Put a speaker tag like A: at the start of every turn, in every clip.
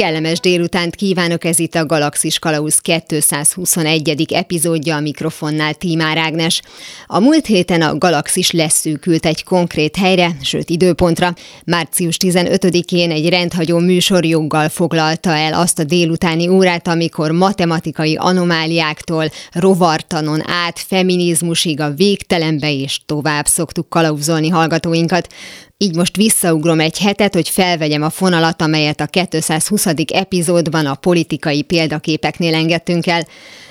A: Kellemes délutánt kívánok, ez itt a Galaxis Kalauz 221. epizódja a mikrofonnál Tímár Ágnes. A múlt héten a Galaxis leszűkült egy konkrét helyre, sőt időpontra. Március 15-én egy rendhagyó műsorjoggal foglalta el azt a délutáni órát, amikor matematikai anomáliáktól rovartanon át feminizmusig a végtelenbe és tovább szoktuk kalauzolni hallgatóinkat. Így most visszaugrom egy hetet, hogy felvegyem a fonalat, amelyet a 220. epizódban a politikai példaképeknél engedtünk el.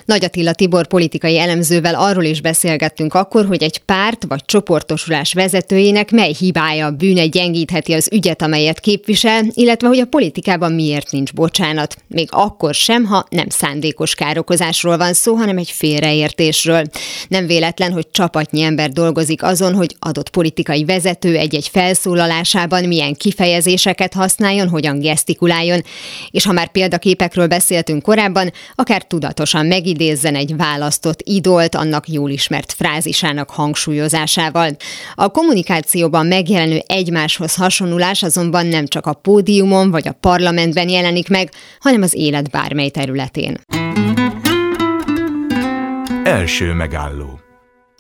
A: Nagy Attila Tibor politikai elemzővel arról is beszélgettünk akkor, hogy egy párt vagy csoportosulás vezetőjének mely hibája, bűne gyengítheti az ügyet, amelyet képvisel, illetve hogy a politikában miért nincs bocsánat. Még akkor sem, ha nem szándékos károkozásról van szó, hanem egy félreértésről. Nem véletlen, hogy csapatnyi ember dolgozik azon, hogy adott politikai vezető egy-egy felszólalásában milyen kifejezéseket használjon, hogyan gesztikuláljon. És ha már példaképekről beszéltünk korábban, akár tudatosan megid idézzen egy választott idolt annak jól ismert frázisának hangsúlyozásával. A kommunikációban megjelenő egymáshoz hasonlulás azonban nem csak a pódiumon vagy a parlamentben jelenik meg, hanem az élet bármely területén.
B: Első megálló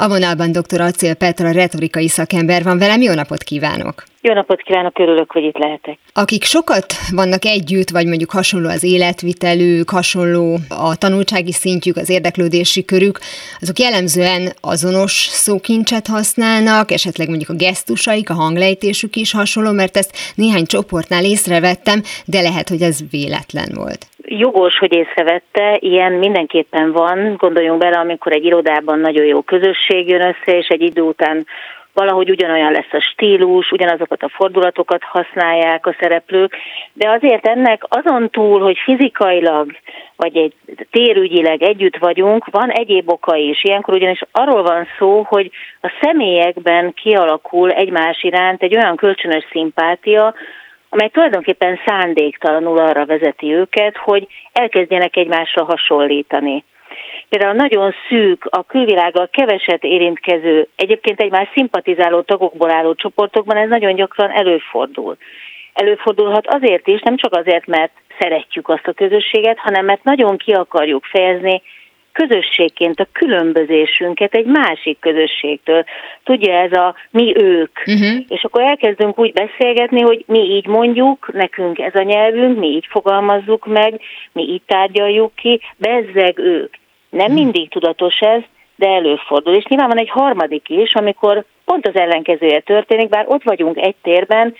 A: a vonalban dr. Acél Petra retorikai szakember van velem, jó napot kívánok!
C: Jó napot kívánok, örülök, hogy itt lehetek.
A: Akik sokat vannak együtt, vagy mondjuk hasonló az életvitelük, hasonló a tanultsági szintjük, az érdeklődési körük, azok jellemzően azonos szókincset használnak, esetleg mondjuk a gesztusaik, a hanglejtésük is hasonló, mert ezt néhány csoportnál észrevettem, de lehet, hogy ez véletlen volt
C: jogos, hogy észrevette, ilyen mindenképpen van. Gondoljunk bele, amikor egy irodában nagyon jó közösség jön össze, és egy idő után valahogy ugyanolyan lesz a stílus, ugyanazokat a fordulatokat használják a szereplők, de azért ennek azon túl, hogy fizikailag vagy egy térügyileg együtt vagyunk, van egyéb oka is. Ilyenkor ugyanis arról van szó, hogy a személyekben kialakul egymás iránt egy olyan kölcsönös szimpátia, amely tulajdonképpen szándéktalanul arra vezeti őket, hogy elkezdjenek egymásra hasonlítani. Például nagyon szűk, a külvilággal keveset érintkező, egyébként egymás szimpatizáló tagokból álló csoportokban ez nagyon gyakran előfordul. Előfordulhat azért is, nem csak azért, mert szeretjük azt a közösséget, hanem mert nagyon ki akarjuk fejezni közösségként a különbözésünket egy másik közösségtől. Tudja, ez a mi ők. Uh-huh. És akkor elkezdünk úgy beszélgetni, hogy mi így mondjuk, nekünk ez a nyelvünk, mi így fogalmazzuk meg, mi így tárgyaljuk ki, bezzeg ők. Nem uh-huh. mindig tudatos ez, de előfordul. És nyilván van egy harmadik is, amikor pont az ellenkezője történik, bár ott vagyunk egy térben,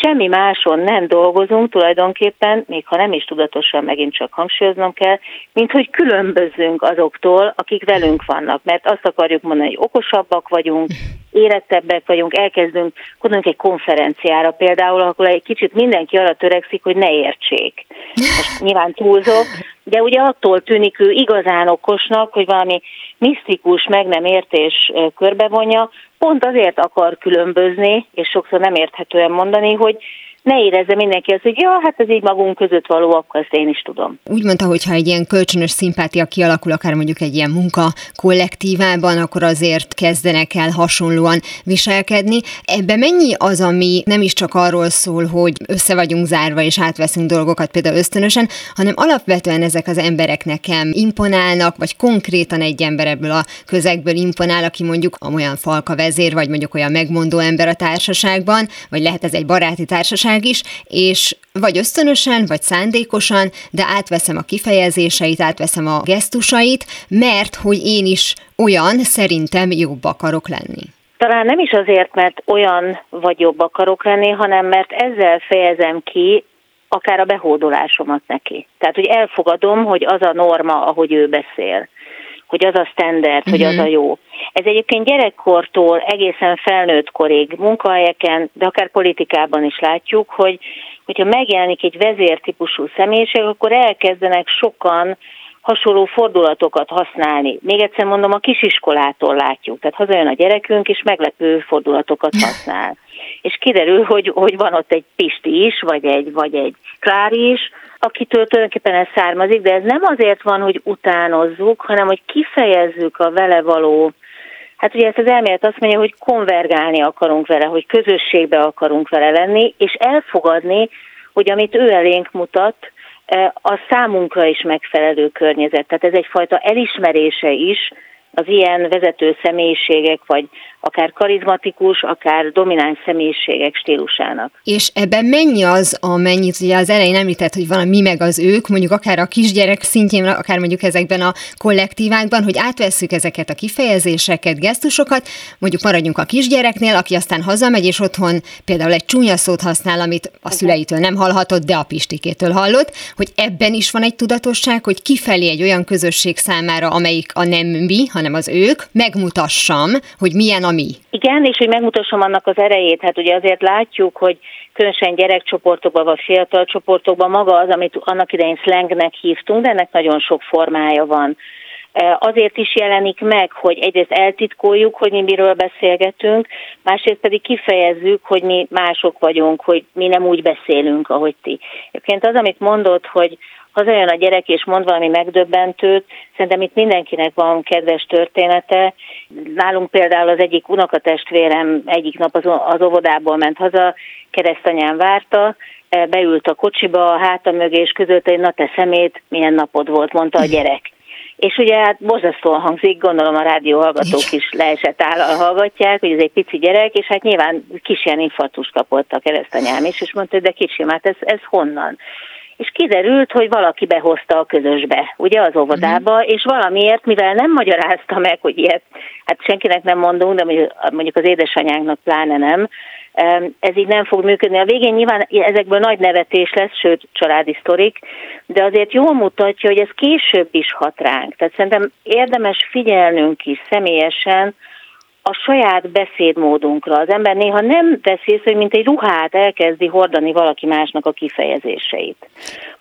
C: semmi máson nem dolgozunk tulajdonképpen, még ha nem is tudatosan megint csak hangsúlyoznom kell, mint hogy különbözünk azoktól, akik velünk vannak, mert azt akarjuk mondani, hogy okosabbak vagyunk, érettebbek vagyunk, elkezdünk, gondolunk egy konferenciára például, akkor egy kicsit mindenki arra törekszik, hogy ne értsék. Most nyilván túlzok, de ugye attól tűnik ő igazán okosnak, hogy valami misztikus, meg nem értés körbevonja, pont azért akar különbözni, és sokszor nem érthetően mondani, hogy ne érezze mindenki azt, hogy ja, hát ez így magunk között való, akkor ezt én is tudom.
A: Úgy mondta, hogy ha egy ilyen kölcsönös szimpátia kialakul, akár mondjuk egy ilyen munka kollektívában, akkor azért kezdenek el hasonlóan viselkedni. Ebben mennyi az, ami nem is csak arról szól, hogy össze vagyunk zárva és átveszünk dolgokat például ösztönösen, hanem alapvetően ezek az emberek nekem imponálnak, vagy konkrétan egy ember ebből a közegből imponál, aki mondjuk olyan falka vezér, vagy mondjuk olyan megmondó ember a társaságban, vagy lehet ez egy baráti társaság, társaság is, és vagy ösztönösen, vagy szándékosan, de átveszem a kifejezéseit, átveszem a gesztusait, mert hogy én is olyan szerintem jobb akarok lenni.
C: Talán nem is azért, mert olyan vagy jobb akarok lenni, hanem mert ezzel fejezem ki akár a behódolásomat neki. Tehát, hogy elfogadom, hogy az a norma, ahogy ő beszél hogy az a standard, uh-huh. hogy az a mhm. jó. Ez egyébként gyerekkortól egészen felnőtt korig munkahelyeken, de akár politikában is látjuk, hogy hogyha megjelenik egy vezértípusú személyiség, akkor elkezdenek sokan hasonló fordulatokat használni. Még egyszer mondom, a kisiskolától látjuk. Tehát hazajön a gyerekünk, és meglepő fordulatokat használ. és kiderül, hogy, hogy van ott egy Pisti is, vagy egy, vagy egy Klári is, akitől tulajdonképpen ez származik, de ez nem azért van, hogy utánozzuk, hanem hogy kifejezzük a vele való Hát ugye ezt az elmélet azt mondja, hogy konvergálni akarunk vele, hogy közösségbe akarunk vele lenni, és elfogadni, hogy amit ő elénk mutat, a számunkra is megfelelő környezet. Tehát ez egyfajta elismerése is az ilyen vezető személyiségek, vagy akár karizmatikus, akár domináns személyiségek stílusának.
A: És ebben mennyi az, amennyit ugye az elején említett, hogy van a mi meg az ők, mondjuk akár a kisgyerek szintjén, akár mondjuk ezekben a kollektívákban, hogy átvesszük ezeket a kifejezéseket, gesztusokat, mondjuk maradjunk a kisgyereknél, aki aztán hazamegy, és otthon például egy csúnya szót használ, amit a szüleitől nem hallhatott, de a Pistikétől hallott, hogy ebben is van egy tudatosság, hogy kifelé egy olyan közösség számára, amelyik a nem mi, hanem az ők, megmutassam, hogy milyen a mi.
C: Igen, és hogy megmutassam annak az erejét, hát ugye azért látjuk, hogy különösen gyerekcsoportokban vagy fiatal csoportokban maga az, amit annak idején slangnek hívtunk, de ennek nagyon sok formája van. Azért is jelenik meg, hogy egyrészt eltitkoljuk, hogy mi miről beszélgetünk, másrészt pedig kifejezzük, hogy mi mások vagyunk, hogy mi nem úgy beszélünk, ahogy ti. Egyébként az, amit mondott, hogy hazajön a gyerek és mond valami megdöbbentőt, szerintem itt mindenkinek van kedves története. Nálunk például az egyik unokatestvérem egyik nap az, az óvodából ment haza, keresztanyám várta, e, beült a kocsiba, a háta mögé, és közölte, hogy na te szemét, milyen napod volt, mondta a gyerek. És ugye hát borzasztóan hangzik, gondolom a rádió hallgatók is leesett áll, hallgatják, hogy ez egy pici gyerek, és hát nyilván kis ilyen infartus kapott a keresztanyám is, és mondta, hogy de kicsi, hát ez, ez honnan? És kiderült, hogy valaki behozta a közösbe, ugye az óvodába, mm. és valamiért, mivel nem magyarázta meg, hogy ilyet, hát senkinek nem mondunk, de mondjuk az édesanyánknak pláne nem, ez így nem fog működni. A végén nyilván ezekből nagy nevetés lesz, sőt családi sztorik, de azért jól mutatja, hogy ez később is hat ránk. Tehát szerintem érdemes figyelnünk is személyesen, a saját beszédmódunkra. Az ember néha nem veszi észre, hogy mint egy ruhát elkezdi hordani valaki másnak a kifejezéseit.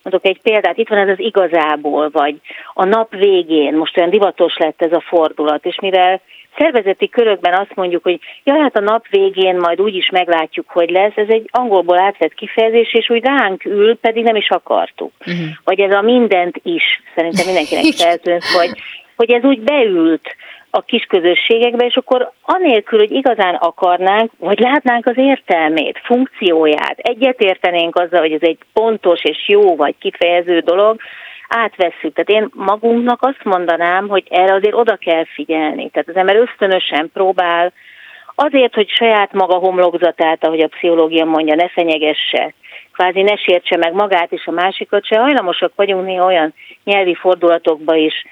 C: Mondok egy példát, itt van ez az igazából, vagy a nap végén, most olyan divatos lett ez a fordulat, és mivel szervezeti körökben azt mondjuk, hogy ja, hát a nap végén majd úgy is meglátjuk, hogy lesz, ez egy angolból átvett kifejezés, és úgy ránk ül, pedig nem is akartuk. Uh-huh. Vagy ez a mindent is, szerintem mindenkinek feltűnt, hogy, hogy ez úgy beült, a kis közösségekbe, és akkor anélkül, hogy igazán akarnánk, vagy látnánk az értelmét, funkcióját, egyetértenénk azzal, hogy ez egy pontos és jó vagy kifejező dolog, átvesszük. Tehát én magunknak azt mondanám, hogy erre azért oda kell figyelni. Tehát az ember ösztönösen próbál azért, hogy saját maga homlokzatát, ahogy a pszichológia mondja, ne fenyegesse, kvázi ne sértse meg magát és a másikat se, hajlamosak vagyunk néha olyan nyelvi fordulatokba is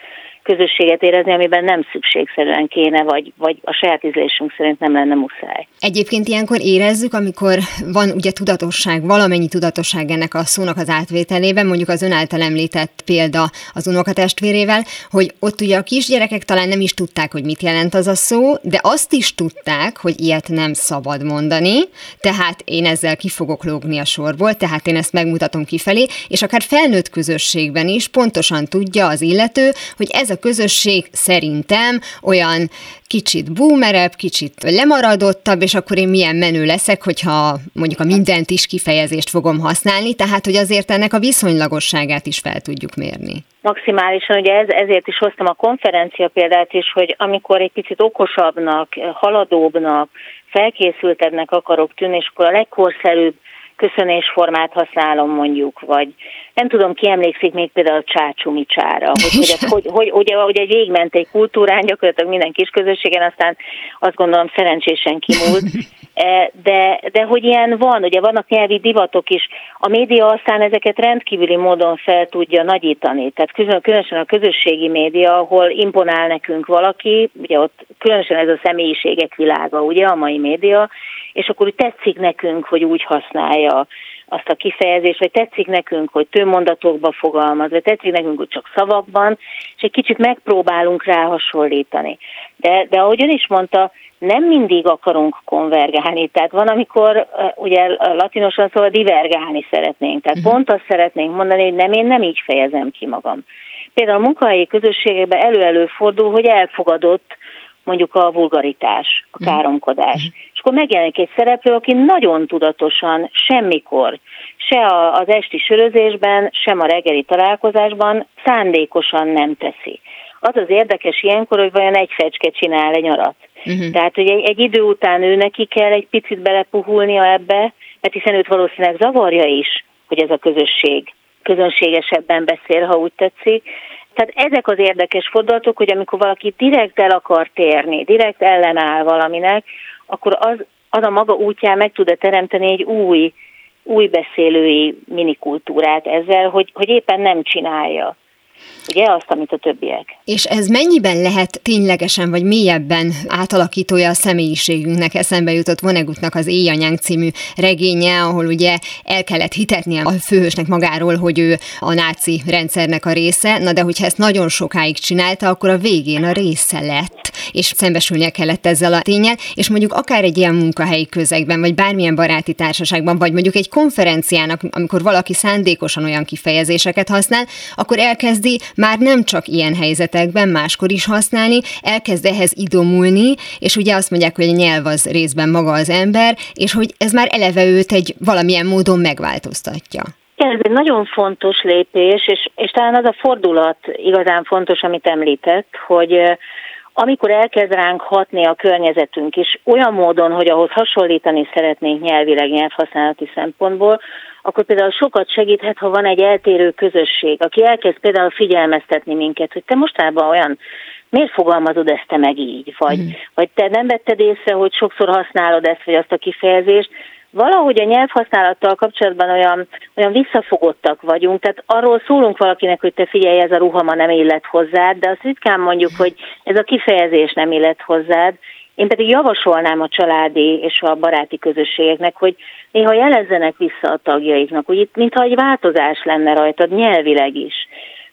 C: közösséget érezni, amiben nem szükségszerűen kéne, vagy, vagy a saját ízlésünk szerint nem lenne muszáj.
A: Egyébként ilyenkor érezzük, amikor van ugye tudatosság, valamennyi tudatosság ennek a szónak az átvételében, mondjuk az ön által említett példa az unokatestvérével, hogy ott ugye a kisgyerekek talán nem is tudták, hogy mit jelent az a szó, de azt is tudták, hogy ilyet nem szabad mondani, tehát én ezzel ki fogok lógni a sorból, tehát én ezt megmutatom kifelé, és akár felnőtt közösségben is pontosan tudja az illető, hogy ez a közösség szerintem olyan kicsit boomerebb, kicsit lemaradottabb, és akkor én milyen menő leszek, hogyha mondjuk a mindent is kifejezést fogom használni, tehát hogy azért ennek a viszonylagosságát is fel tudjuk mérni.
C: Maximálisan, ugye ez, ezért is hoztam a konferencia példát is, hogy amikor egy picit okosabbnak, haladóbbnak, felkészültebbnek akarok tűnni, és akkor a legkorszerűbb köszönésformát használom mondjuk, vagy nem tudom, ki emlékszik még például a csácsumicsára, hogy, hogy, ez, hogy, hogy ugye, ugye végment egy kultúrán, gyakorlatilag minden kis közösségen, aztán azt gondolom szerencsésen kimúlt, e, de, de hogy ilyen van, ugye vannak nyelvi divatok is, a média aztán ezeket rendkívüli módon fel tudja nagyítani, tehát különösen a közösségi média, ahol imponál nekünk valaki, ugye ott különösen ez a személyiségek világa, ugye a mai média, és akkor úgy tetszik nekünk, hogy úgy használja azt a kifejezést, vagy tetszik nekünk, hogy tőmondatokba fogalmaz, vagy tetszik nekünk, hogy csak szavakban, és egy kicsit megpróbálunk rá hasonlítani. De, de ahogy ön is mondta, nem mindig akarunk konvergálni, tehát van, amikor ugye latinosan szóval divergálni szeretnénk, tehát uh-huh. pont azt szeretnénk mondani, hogy nem, én nem így fejezem ki magam. Például a munkahelyi közösségekben elő-elő fordul, hogy elfogadott mondjuk a vulgaritás, a mhm. káromkodás. Mm. És akkor megjelenik egy szereplő, aki nagyon tudatosan semmikor, se az esti sörözésben, sem a reggeli találkozásban szándékosan nem teszi. Az az érdekes ilyenkor, hogy vajon egy fecske csinál egy nyarat. Uh-huh. Tehát, hogy egy, egy idő után ő neki kell egy picit belepuhulnia ebbe, mert hiszen őt valószínűleg zavarja is, hogy ez a közösség közönségesebben beszél, ha úgy tetszik. Tehát ezek az érdekes fordulatok, hogy amikor valaki direkt el akar térni, direkt ellenáll valaminek, akkor az, az a maga útján meg tud-e teremteni egy új, új beszélői minikultúrát ezzel, hogy, hogy éppen nem csinálja ugye azt, amit a többiek.
A: És ez mennyiben lehet ténylegesen vagy mélyebben átalakítója a személyiségünknek? Eszembe jutott Vonegutnak az Éjanyánk című regénye, ahol ugye el kellett hitetnie a főhősnek magáról, hogy ő a náci rendszernek a része, na de hogyha ezt nagyon sokáig csinálta, akkor a végén a része lett, és szembesülnie kellett ezzel a tényel, és mondjuk akár egy ilyen munkahelyi közegben, vagy bármilyen baráti társaságban, vagy mondjuk egy konferenciának, amikor valaki szándékosan olyan kifejezéseket használ, akkor elkezdi már nem csak ilyen helyzetekben, máskor is használni, elkezd ehhez idomulni, és ugye azt mondják, hogy a nyelv az részben maga az ember, és hogy ez már eleve őt egy valamilyen módon megváltoztatja.
C: Ez egy nagyon fontos lépés, és, és talán az a fordulat igazán fontos, amit említett, hogy amikor elkezd ránk hatni a környezetünk, és olyan módon, hogy ahhoz hasonlítani szeretnénk nyelvileg, nyelvhasználati szempontból, akkor például sokat segíthet, ha van egy eltérő közösség, aki elkezd például figyelmeztetni minket, hogy te mostában olyan miért fogalmazod ezt te meg így, vagy, mm. vagy te nem vetted észre, hogy sokszor használod ezt vagy azt a kifejezést, valahogy a nyelvhasználattal kapcsolatban olyan, olyan visszafogottak vagyunk, tehát arról szólunk valakinek, hogy te figyelj, ez a ruha ma nem illet hozzád, de azt ritkán mondjuk, hogy ez a kifejezés nem illet hozzád, én pedig javasolnám a családi és a baráti közösségeknek, hogy néha jelezzenek vissza a tagjaiknak, hogy itt mintha egy változás lenne rajtad nyelvileg is.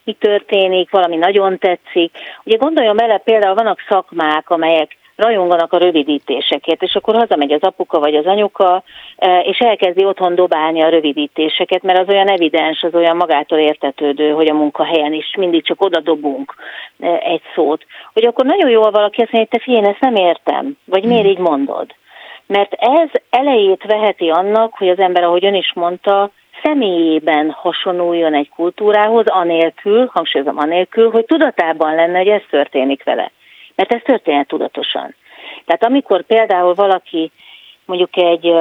C: Mi történik, valami nagyon tetszik. Ugye gondoljon bele, például vannak szakmák, amelyek rajonganak a rövidítésekért, és akkor hazamegy az apuka vagy az anyuka, e, és elkezdi otthon dobálni a rövidítéseket, mert az olyan evidens, az olyan magától értetődő, hogy a munkahelyen is mindig csak oda dobunk e, egy szót. Hogy akkor nagyon jól valaki azt mondja, hogy te figyelj, ezt nem értem, vagy miért hmm. így mondod. Mert ez elejét veheti annak, hogy az ember, ahogy ön is mondta, személyében hasonuljon egy kultúrához, anélkül, hangsúlyozom anélkül, hogy tudatában lenne, hogy ez történik vele mert ez történhet tudatosan. Tehát amikor például valaki mondjuk egy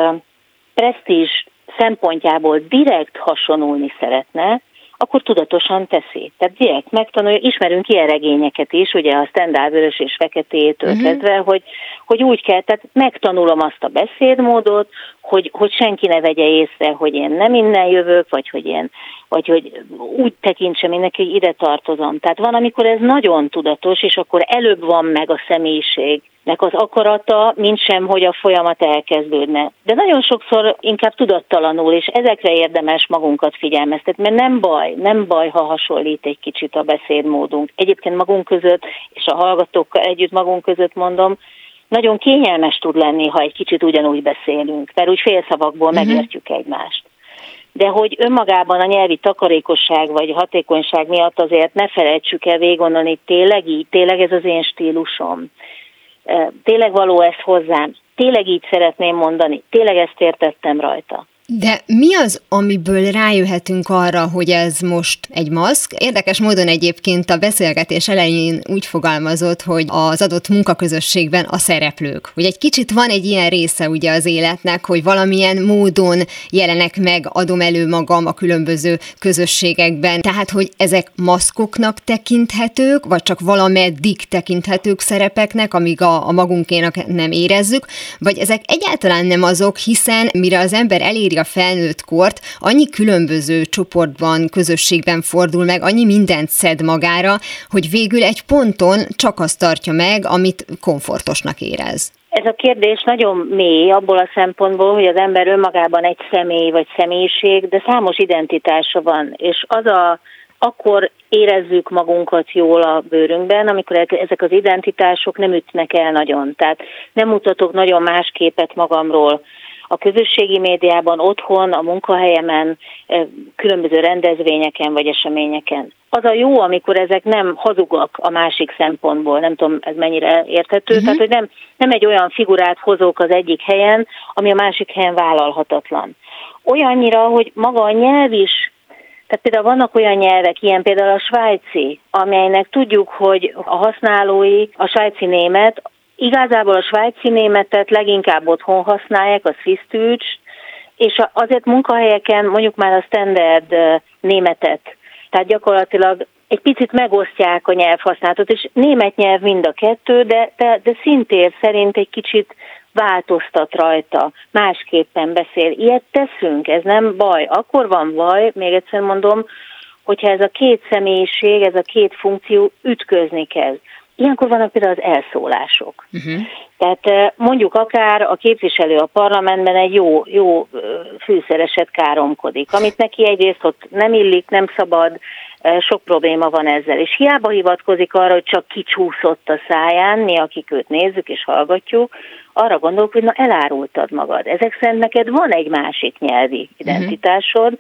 C: presztízs szempontjából direkt hasonulni szeretne, akkor tudatosan teszi. Tehát direkt megtanulja, ismerünk ilyen regényeket is, ugye a Stendhal vörös és feketétől uh-huh. kezdve, hogy, hogy úgy kell, tehát megtanulom azt a beszédmódot, hogy, hogy senki ne vegye észre, hogy én nem innen jövök, vagy hogy én vagy hogy úgy tekintsem mindenki, hogy ide tartozom. Tehát van, amikor ez nagyon tudatos, és akkor előbb van meg a személyiségnek az akarata, mint sem, hogy a folyamat elkezdődne. De nagyon sokszor inkább tudattalanul, és ezekre érdemes magunkat figyelmeztetni, mert nem baj, nem baj, ha hasonlít egy kicsit a beszédmódunk. Egyébként magunk között, és a hallgatókkal együtt magunk között mondom, nagyon kényelmes tud lenni, ha egy kicsit ugyanúgy beszélünk, mert úgy félszavakból uh-huh. megértjük egymást de hogy önmagában a nyelvi takarékosság vagy hatékonyság miatt azért ne felejtsük el végigondolni, tényleg így, tényleg ez az én stílusom, tényleg való ez hozzám, tényleg így szeretném mondani, tényleg ezt értettem rajta.
A: De mi az, amiből rájöhetünk arra, hogy ez most egy maszk? Érdekes módon egyébként a beszélgetés elején úgy fogalmazott, hogy az adott munkaközösségben a szereplők. Hogy egy kicsit van egy ilyen része ugye az életnek, hogy valamilyen módon jelenek meg, adom elő magam a különböző közösségekben. Tehát, hogy ezek maszkoknak tekinthetők, vagy csak valameddig tekinthetők szerepeknek, amíg a, a magunkénak nem érezzük, vagy ezek egyáltalán nem azok, hiszen mire az ember eléri a felnőtt kort, annyi különböző csoportban, közösségben fordul meg, annyi mindent szed magára, hogy végül egy ponton csak azt tartja meg, amit komfortosnak érez.
C: Ez a kérdés nagyon mély abból a szempontból, hogy az ember önmagában egy személy vagy személyiség, de számos identitása van, és az a akkor érezzük magunkat jól a bőrünkben, amikor ezek az identitások nem ütnek el nagyon. Tehát nem mutatok nagyon más képet magamról, a közösségi médiában, otthon, a munkahelyemen, különböző rendezvényeken vagy eseményeken. az a jó, amikor ezek nem hazugak a másik szempontból, nem tudom, ez mennyire érthető, uh-huh. tehát hogy nem, nem egy olyan figurát hozok az egyik helyen, ami a másik helyen vállalhatatlan. Olyannyira, hogy maga a nyelv is tehát például vannak olyan nyelvek, ilyen például a svájci, amelynek tudjuk, hogy a használói a svájci német, igazából a svájci németet leginkább otthon használják, a Swiss és azért munkahelyeken mondjuk már a standard németet, tehát gyakorlatilag egy picit megosztják a nyelvhasználatot, és német nyelv mind a kettő, de, de, de szintén szerint egy kicsit változtat rajta, másképpen beszél. Ilyet teszünk, ez nem baj. Akkor van baj, még egyszer mondom, hogyha ez a két személyiség, ez a két funkció ütközni kezd. Ilyenkor vannak például az elszólások. Uh-huh. Tehát mondjuk akár a képviselő a parlamentben egy jó, jó fűszereset káromkodik, amit neki egyrészt ott nem illik, nem szabad, sok probléma van ezzel. És hiába hivatkozik arra, hogy csak kicsúszott a száján, mi akik őt nézzük és hallgatjuk, arra gondolok, hogy na elárultad magad. Ezek szerint neked van egy másik nyelvi mhm. identitásod,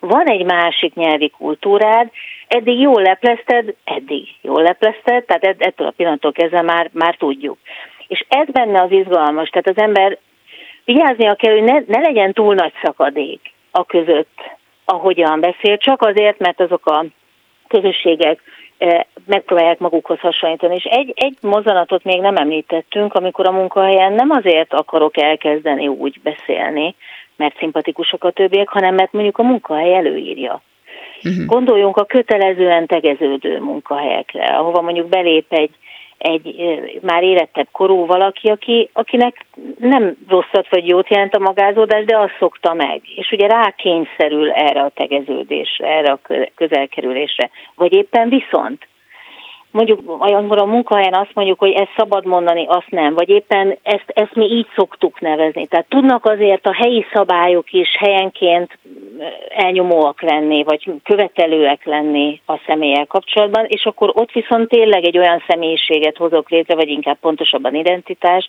C: van egy másik nyelvi kultúrád, eddig jól leplezted, eddig jól leplezted, tehát ettől a pillanattól kezdve már, már tudjuk. És ez benne az izgalmas, tehát az ember vigyáznia kell, hogy ne, ne legyen túl nagy szakadék a között, ahogyan beszél, csak azért, mert azok a közösségek eh, megpróbálják magukhoz hasonlítani. És egy, egy mozzanatot még nem említettünk, amikor a munkahelyen nem azért akarok elkezdeni úgy beszélni, mert szimpatikusak a többiek, hanem mert mondjuk a munkahely előírja. Uh-huh. Gondoljunk a kötelezően tegeződő munkahelyekre, ahova mondjuk belép egy, egy már érettebb korú valaki, aki, akinek nem rosszat vagy jót jelent a magázódás, de azt szokta meg. És ugye rákényszerül erre a tegeződésre, erre a közelkerülésre. Vagy éppen viszont mondjuk olyankor a munkahelyen azt mondjuk, hogy ezt szabad mondani, azt nem, vagy éppen ezt, ezt mi így szoktuk nevezni. Tehát tudnak azért a helyi szabályok is helyenként elnyomóak lenni, vagy követelőek lenni a személlyel kapcsolatban, és akkor ott viszont tényleg egy olyan személyiséget hozok létre, vagy inkább pontosabban identitás,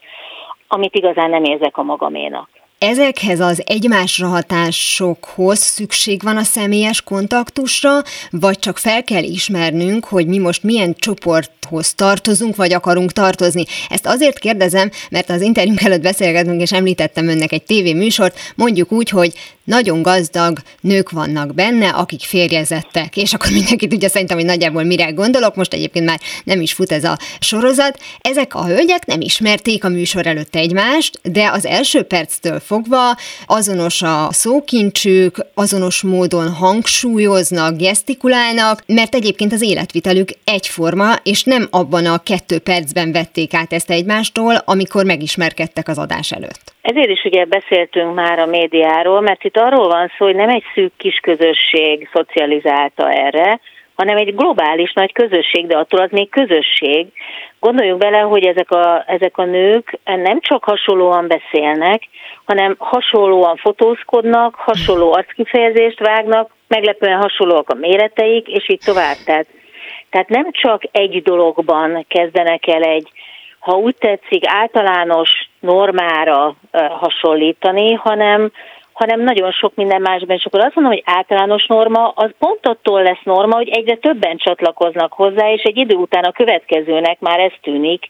C: amit igazán nem érzek a magaménak.
A: Ezekhez az egymásra hatásokhoz szükség van a személyes kontaktusra, vagy csak fel kell ismernünk, hogy mi most milyen csoporthoz tartozunk, vagy akarunk tartozni. Ezt azért kérdezem, mert az interjúnk előtt beszélgetünk, és említettem önnek egy tévéműsort, mondjuk úgy, hogy nagyon gazdag nők vannak benne, akik férjezettek, és akkor mindenki tudja szerintem, hogy nagyjából mire gondolok, most egyébként már nem is fut ez a sorozat. Ezek a hölgyek nem ismerték a műsor előtt egymást, de az első perctől fogva azonos a szókincsük, azonos módon hangsúlyoznak, gesztikulálnak, mert egyébként az életvitelük egyforma, és nem abban a kettő percben vették át ezt egymástól, amikor megismerkedtek az adás előtt.
C: Ezért is ugye beszéltünk már a médiáról, mert itt arról van szó, hogy nem egy szűk kis közösség szocializálta erre, hanem egy globális nagy közösség, de attól az még közösség. Gondoljunk bele, hogy ezek a, ezek a nők nem csak hasonlóan beszélnek, hanem hasonlóan fotózkodnak, hasonló arckifejezést vágnak, meglepően hasonlóak a méreteik, és így tovább. Tehát, tehát nem csak egy dologban kezdenek el egy, ha úgy tetszik, általános normára hasonlítani, hanem, hanem nagyon sok minden másban. És akkor azt mondom, hogy általános norma, az pont attól lesz norma, hogy egyre többen csatlakoznak hozzá, és egy idő után a következőnek már ez tűnik,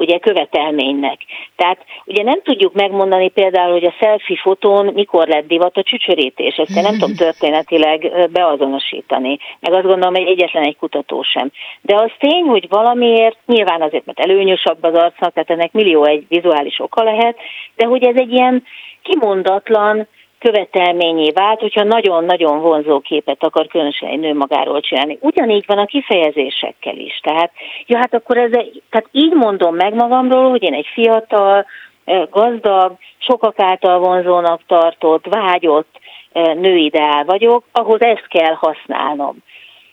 C: ugye követelménynek. Tehát ugye nem tudjuk megmondani például, hogy a selfie fotón mikor lett divat a csücsörítés, ezt nem tudom történetileg beazonosítani, meg azt gondolom, hogy egyetlen egy kutató sem. De az tény, hogy valamiért, nyilván azért, mert előnyösebb az arcnak, tehát ennek millió egy vizuális oka lehet, de hogy ez egy ilyen kimondatlan, követelményé vált, hogyha nagyon-nagyon vonzó képet akar különösen egy nő magáról csinálni. Ugyanígy van a kifejezésekkel is. Tehát, ja, hát akkor ez, tehát így mondom meg magamról, hogy én egy fiatal, gazdag, sokak által vonzónak tartott, vágyott nőideál vagyok, ahhoz ezt kell használnom.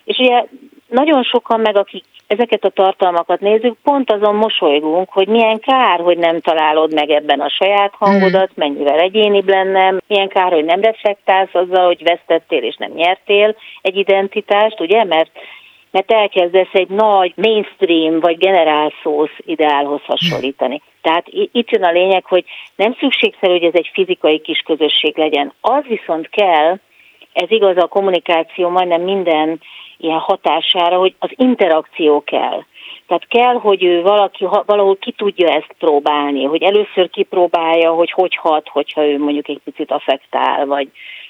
C: És ugye nagyon sokan meg, akik ezeket a tartalmakat nézzük, pont azon mosolygunk, hogy milyen kár, hogy nem találod meg ebben a saját hangodat, hmm. mennyivel egyénibb lenne, milyen kár, hogy nem reflektálsz azzal, hogy vesztettél és nem nyertél egy identitást, ugye, mert mert elkezdesz egy nagy mainstream vagy generálszósz ideálhoz hasonlítani. Tehát itt jön a lényeg, hogy nem szükségszerű, hogy ez egy fizikai kis közösség legyen. Az viszont kell, ez igaz a kommunikáció majdnem minden ilyen hatására, hogy az interakció kell. Tehát kell, hogy ő valaki valahol ki tudja ezt próbálni, hogy először kipróbálja, hogy hogy hat, hogyha ő mondjuk egy picit affektál, vagy,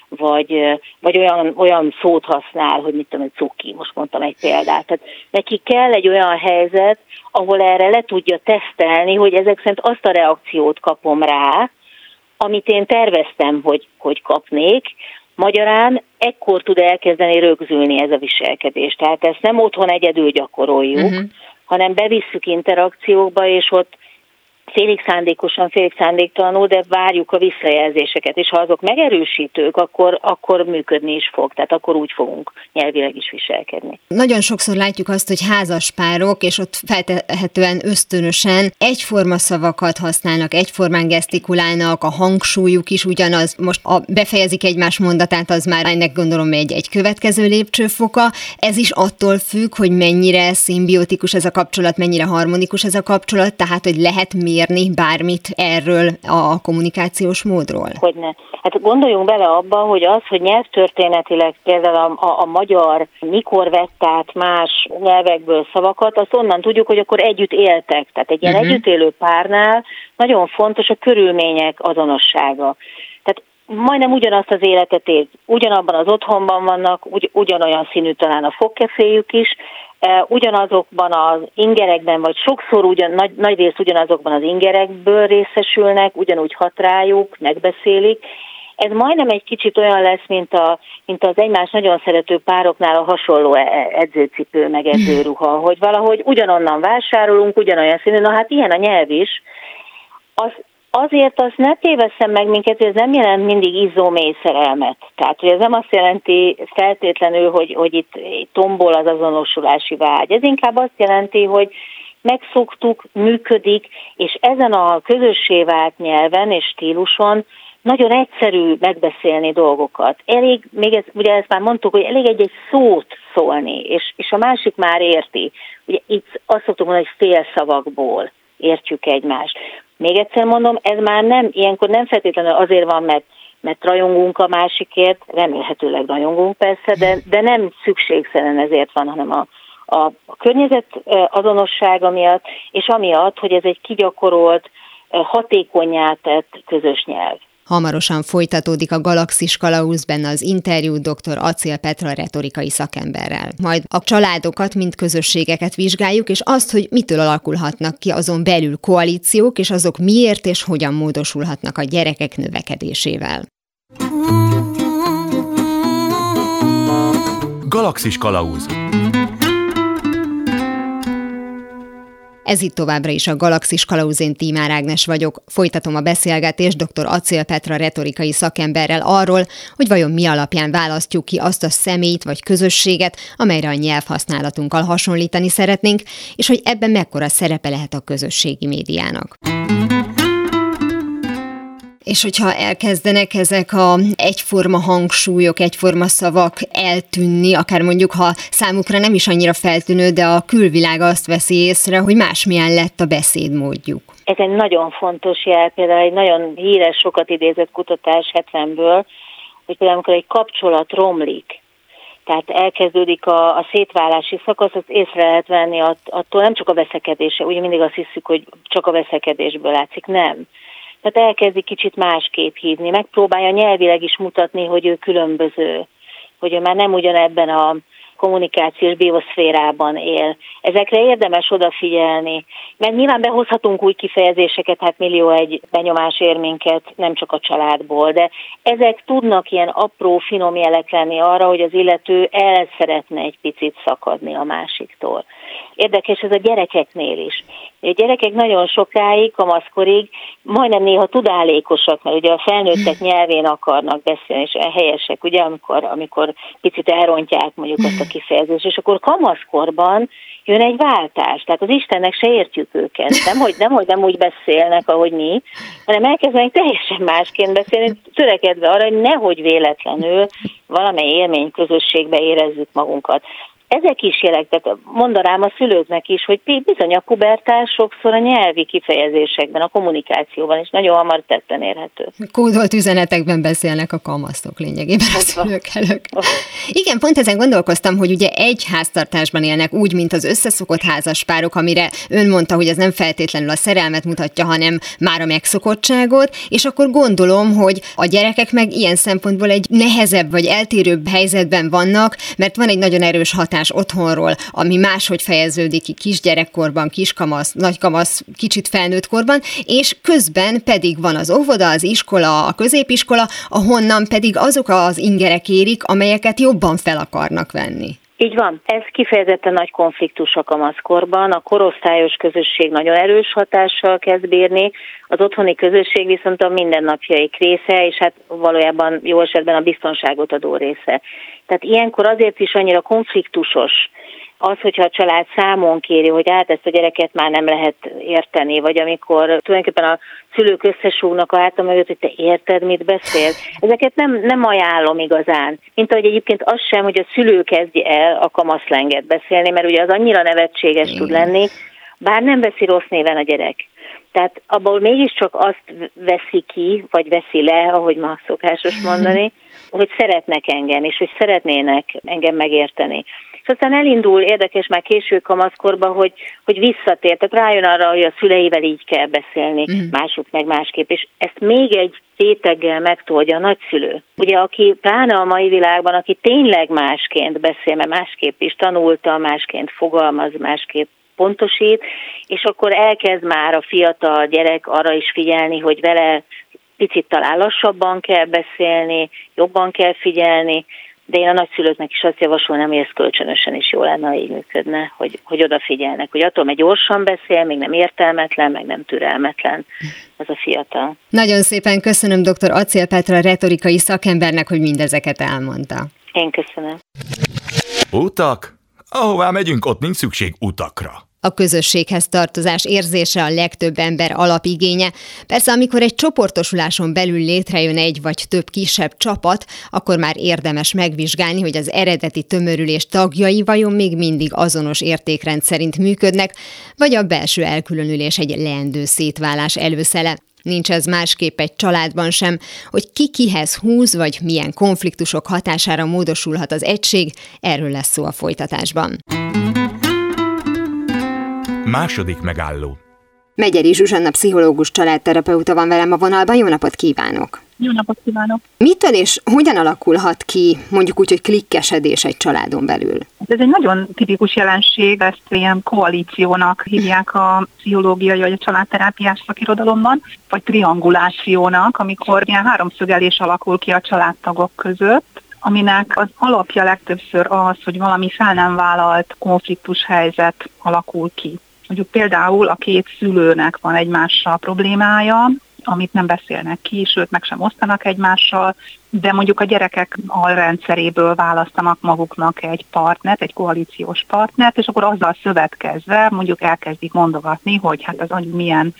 C: vagy, vagy olyan, olyan szót használ, hogy mit tudom, egy cuki, most mondtam egy példát. Tehát neki kell egy olyan helyzet, ahol erre le tudja tesztelni, hogy ezek szerint azt a reakciót kapom rá, amit én terveztem, hogy, hogy kapnék, Magyarán ekkor tud elkezdeni rögzülni ez a viselkedés. Tehát ezt nem otthon egyedül gyakoroljuk, uh-huh. hanem bevisszük interakciókba, és ott félig szándékosan, félig szándéktalanul, de várjuk a visszajelzéseket, és ha azok megerősítők, akkor, akkor működni is fog, tehát akkor úgy fogunk nyelvileg is viselkedni.
A: Nagyon sokszor látjuk azt, hogy házas párok, és ott feltehetően ösztönösen egyforma szavakat használnak, egyformán gesztikulálnak, a hangsúlyuk is ugyanaz. Most a befejezik egymás mondatát, az már ennek gondolom egy, egy következő lépcsőfoka. Ez is attól függ, hogy mennyire szimbiotikus ez a kapcsolat, mennyire harmonikus ez a kapcsolat, tehát hogy lehet mi mérni bármit erről a kommunikációs módról?
C: Hogyne. Hát gondoljunk bele abba, hogy az, hogy nyelvtörténetileg például a, a, a magyar mikor vett át más nyelvekből szavakat, azt onnan tudjuk, hogy akkor együtt éltek. Tehát egy ilyen uh-huh. együtt élő párnál nagyon fontos a körülmények azonossága Tehát majdnem ugyanazt az életet él, ugyanabban az otthonban vannak, ugy, ugyanolyan színű talán a fogkeféjük is, ugyanazokban az ingerekben, vagy sokszor ugyan, nagy, nagy rész ugyanazokban az ingerekből részesülnek, ugyanúgy hat rájuk, megbeszélik. Ez majdnem egy kicsit olyan lesz, mint, a, mint az egymás nagyon szerető pároknál a hasonló e, e, edzőcipő, meg edzőruha, hogy valahogy ugyanonnan vásárolunk, ugyanolyan színű, na hát ilyen a nyelv is. Az Azért azt ne tévesszem meg minket, hogy ez nem jelent mindig izzómély szerelmet. Tehát, hogy ez nem azt jelenti feltétlenül, hogy, hogy itt tombol az azonosulási vágy. Ez inkább azt jelenti, hogy megszoktuk, működik, és ezen a közössé vált nyelven és stíluson nagyon egyszerű megbeszélni dolgokat. Elég, még ez, ugye ezt már mondtuk, hogy elég egy-egy szót szólni, és, és a másik már érti. Ugye itt azt szoktuk mondani, hogy félszavakból értjük egymást. Még egyszer mondom, ez már nem, ilyenkor nem feltétlenül azért van, mert mert rajongunk a másikért, remélhetőleg rajongunk persze, de, de nem szükségszerűen ezért van, hanem a, a, a környezet azonossága miatt, és amiatt, hogy ez egy kigyakorolt, hatékonyá tett közös nyelv.
A: Hamarosan folytatódik a Galaxis Kalauz benne az interjú dr. Acél Petra retorikai szakemberrel. Majd a családokat, mint közösségeket vizsgáljuk, és azt, hogy mitől alakulhatnak ki azon belül koalíciók, és azok miért és hogyan módosulhatnak a gyerekek növekedésével.
B: Galaxis Kalauz
A: Ez itt továbbra is a Galaxis Kalauzén Tímár Ágnes vagyok. Folytatom a beszélgetést dr. Acél Petra retorikai szakemberrel arról, hogy vajon mi alapján választjuk ki azt a személyt vagy közösséget, amelyre a nyelvhasználatunkkal hasonlítani szeretnénk, és hogy ebben mekkora szerepe lehet a közösségi médiának. És hogyha elkezdenek ezek a egyforma hangsúlyok, egyforma szavak eltűnni, akár mondjuk, ha számukra nem is annyira feltűnő, de a külvilág azt veszi észre, hogy másmilyen lett a beszédmódjuk.
C: Ez egy nagyon fontos jel, például egy nagyon híres, sokat idézett kutatás 70-ből, hogy például amikor egy kapcsolat romlik, tehát elkezdődik a, a szétválási szakasz, azt észre lehet venni attól nem csak a veszekedése, ugye mindig azt hiszük, hogy csak a veszekedésből látszik, nem tehát elkezdi kicsit másképp hívni, megpróbálja nyelvileg is mutatni, hogy ő különböző, hogy ő már nem ugyanebben a kommunikációs bioszférában él. Ezekre érdemes odafigyelni, mert nyilván behozhatunk új kifejezéseket, hát millió egy benyomás ér minket, nem csak a családból, de ezek tudnak ilyen apró, finom jelek lenni arra, hogy az illető el szeretne egy picit szakadni a másiktól. Érdekes ez a gyerekeknél is. A gyerekek nagyon sokáig, kamaszkorig majdnem néha tudálékosak, mert ugye a felnőttek nyelvén akarnak beszélni, és helyesek, ugye, amikor, amikor picit elrontják mondjuk azt a kifejezést, és akkor kamaszkorban jön egy váltás. Tehát az Istennek se értjük őket. Nem, hogy nem, hogy nem úgy beszélnek, ahogy mi, hanem elkezdenek teljesen másként beszélni, törekedve arra, hogy nehogy véletlenül valamely élmény közösségbe érezzük magunkat ezek is jelek, tehát mondanám a szülőknek is, hogy bizony a pubertás sokszor a nyelvi kifejezésekben, a kommunikációban is nagyon hamar tetten érhető.
A: Kódolt üzenetekben beszélnek a kamaszok lényegében a szülők elők. Igen, pont ezen gondolkoztam, hogy ugye egy háztartásban élnek úgy, mint az összeszokott házaspárok, amire ön mondta, hogy ez nem feltétlenül a szerelmet mutatja, hanem már a megszokottságot, és akkor gondolom, hogy a gyerekek meg ilyen szempontból egy nehezebb vagy eltérőbb helyzetben vannak, mert van egy nagyon erős hatás otthonról, ami máshogy fejeződik ki kisgyerekkorban, kiskamasz, nagykamasz, kicsit felnőtt korban, és közben pedig van az óvoda, az iskola, a középiskola, ahonnan pedig azok az ingerek érik, amelyeket jobban fel akarnak venni.
C: Így van. Ez kifejezetten nagy konfliktus a kamaszkorban. A korosztályos közösség nagyon erős hatással kezd bírni, az otthoni közösség viszont a mindennapjaik része, és hát valójában jó esetben a biztonságot adó része. Tehát ilyenkor azért is annyira konfliktusos az, hogyha a család számon kéri, hogy hát ezt a gyereket már nem lehet érteni, vagy amikor tulajdonképpen a szülők összesúgnak a hátam mögött, hogy te érted, mit beszél. Ezeket nem, nem ajánlom igazán. Mint ahogy egyébként az sem, hogy a szülő kezdje el a kamaszlenget beszélni, mert ugye az annyira nevetséges tud lenni, bár nem veszi rossz néven a gyerek. Tehát abból mégiscsak azt veszi ki, vagy veszi le, ahogy ma szokásos mondani, hogy szeretnek engem, és hogy szeretnének engem megérteni aztán elindul érdekes már késő kamaszkorban, hogy, hogy visszatér, tehát rájön arra, hogy a szüleivel így kell beszélni, uh-huh. mások meg másképp, és ezt még egy réteggel megtolja a nagyszülő. Ugye, aki pláne a mai világban, aki tényleg másként beszél, mert másképp is tanulta, másként fogalmaz, másképp pontosít, és akkor elkezd már a fiatal gyerek arra is figyelni, hogy vele picit talán lassabban kell beszélni, jobban kell figyelni, de én a nagyszülőknek is azt javasolnám, hogy ez kölcsönösen is jó lenne, ha így működne, hogy, hogy odafigyelnek, hogy attól, mert gyorsan beszél, még nem értelmetlen, meg nem türelmetlen az a fiatal.
A: Nagyon szépen köszönöm dr. Acél Petra retorikai szakembernek, hogy mindezeket elmondta.
C: Én köszönöm.
B: Utak? Ahová megyünk, ott nincs szükség utakra.
A: A közösséghez tartozás érzése a legtöbb ember alapigénye. Persze, amikor egy csoportosuláson belül létrejön egy vagy több kisebb csapat, akkor már érdemes megvizsgálni, hogy az eredeti tömörülés tagjai vajon még mindig azonos értékrend szerint működnek, vagy a belső elkülönülés egy leendő szétválás előszele. Nincs ez másképp egy családban sem, hogy ki kihez húz, vagy milyen konfliktusok hatására módosulhat az egység, erről lesz szó a folytatásban.
B: Második megálló.
A: Megyeri Zsuzsanna pszichológus családterapeuta van velem a vonalban. Jó napot kívánok!
D: Jó napot kívánok!
A: Mitől és hogyan alakulhat ki mondjuk úgy, hogy klikkesedés egy családon belül?
D: Ez egy nagyon tipikus jelenség, ezt ilyen koalíciónak hívják a pszichológiai vagy a családterápiás szakirodalomban, vagy triangulációnak, amikor ilyen háromszögelés alakul ki a családtagok között, aminek az alapja legtöbbször az, hogy valami fel nem vállalt konfliktus helyzet alakul ki. Mondjuk például a két szülőnek van egymással problémája, amit nem beszélnek ki, sőt meg sem osztanak egymással, de mondjuk a gyerekek alrendszeréből választanak maguknak egy partnert, egy koalíciós partnert, és akkor azzal szövetkezve mondjuk elkezdik mondogatni, hogy hát az anyu milyen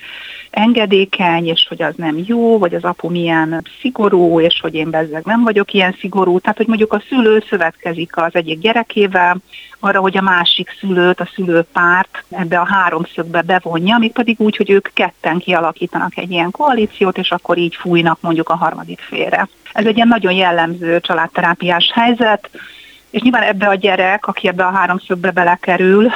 D: engedékeny, és hogy az nem jó, vagy az apu milyen szigorú, és hogy én bezzeg nem vagyok ilyen szigorú. Tehát, hogy mondjuk a szülő szövetkezik az egyik gyerekével, arra, hogy a másik szülőt, a szülőpárt ebbe a háromszögbe bevonja, még pedig úgy, hogy ők ketten kialakítanak egy ilyen koalíciót, és akkor így fújnak mondjuk a harmadik félre. Ez egy ilyen nagyon jellemző családterápiás helyzet, és nyilván ebbe a gyerek, aki ebbe a háromszögbe belekerül,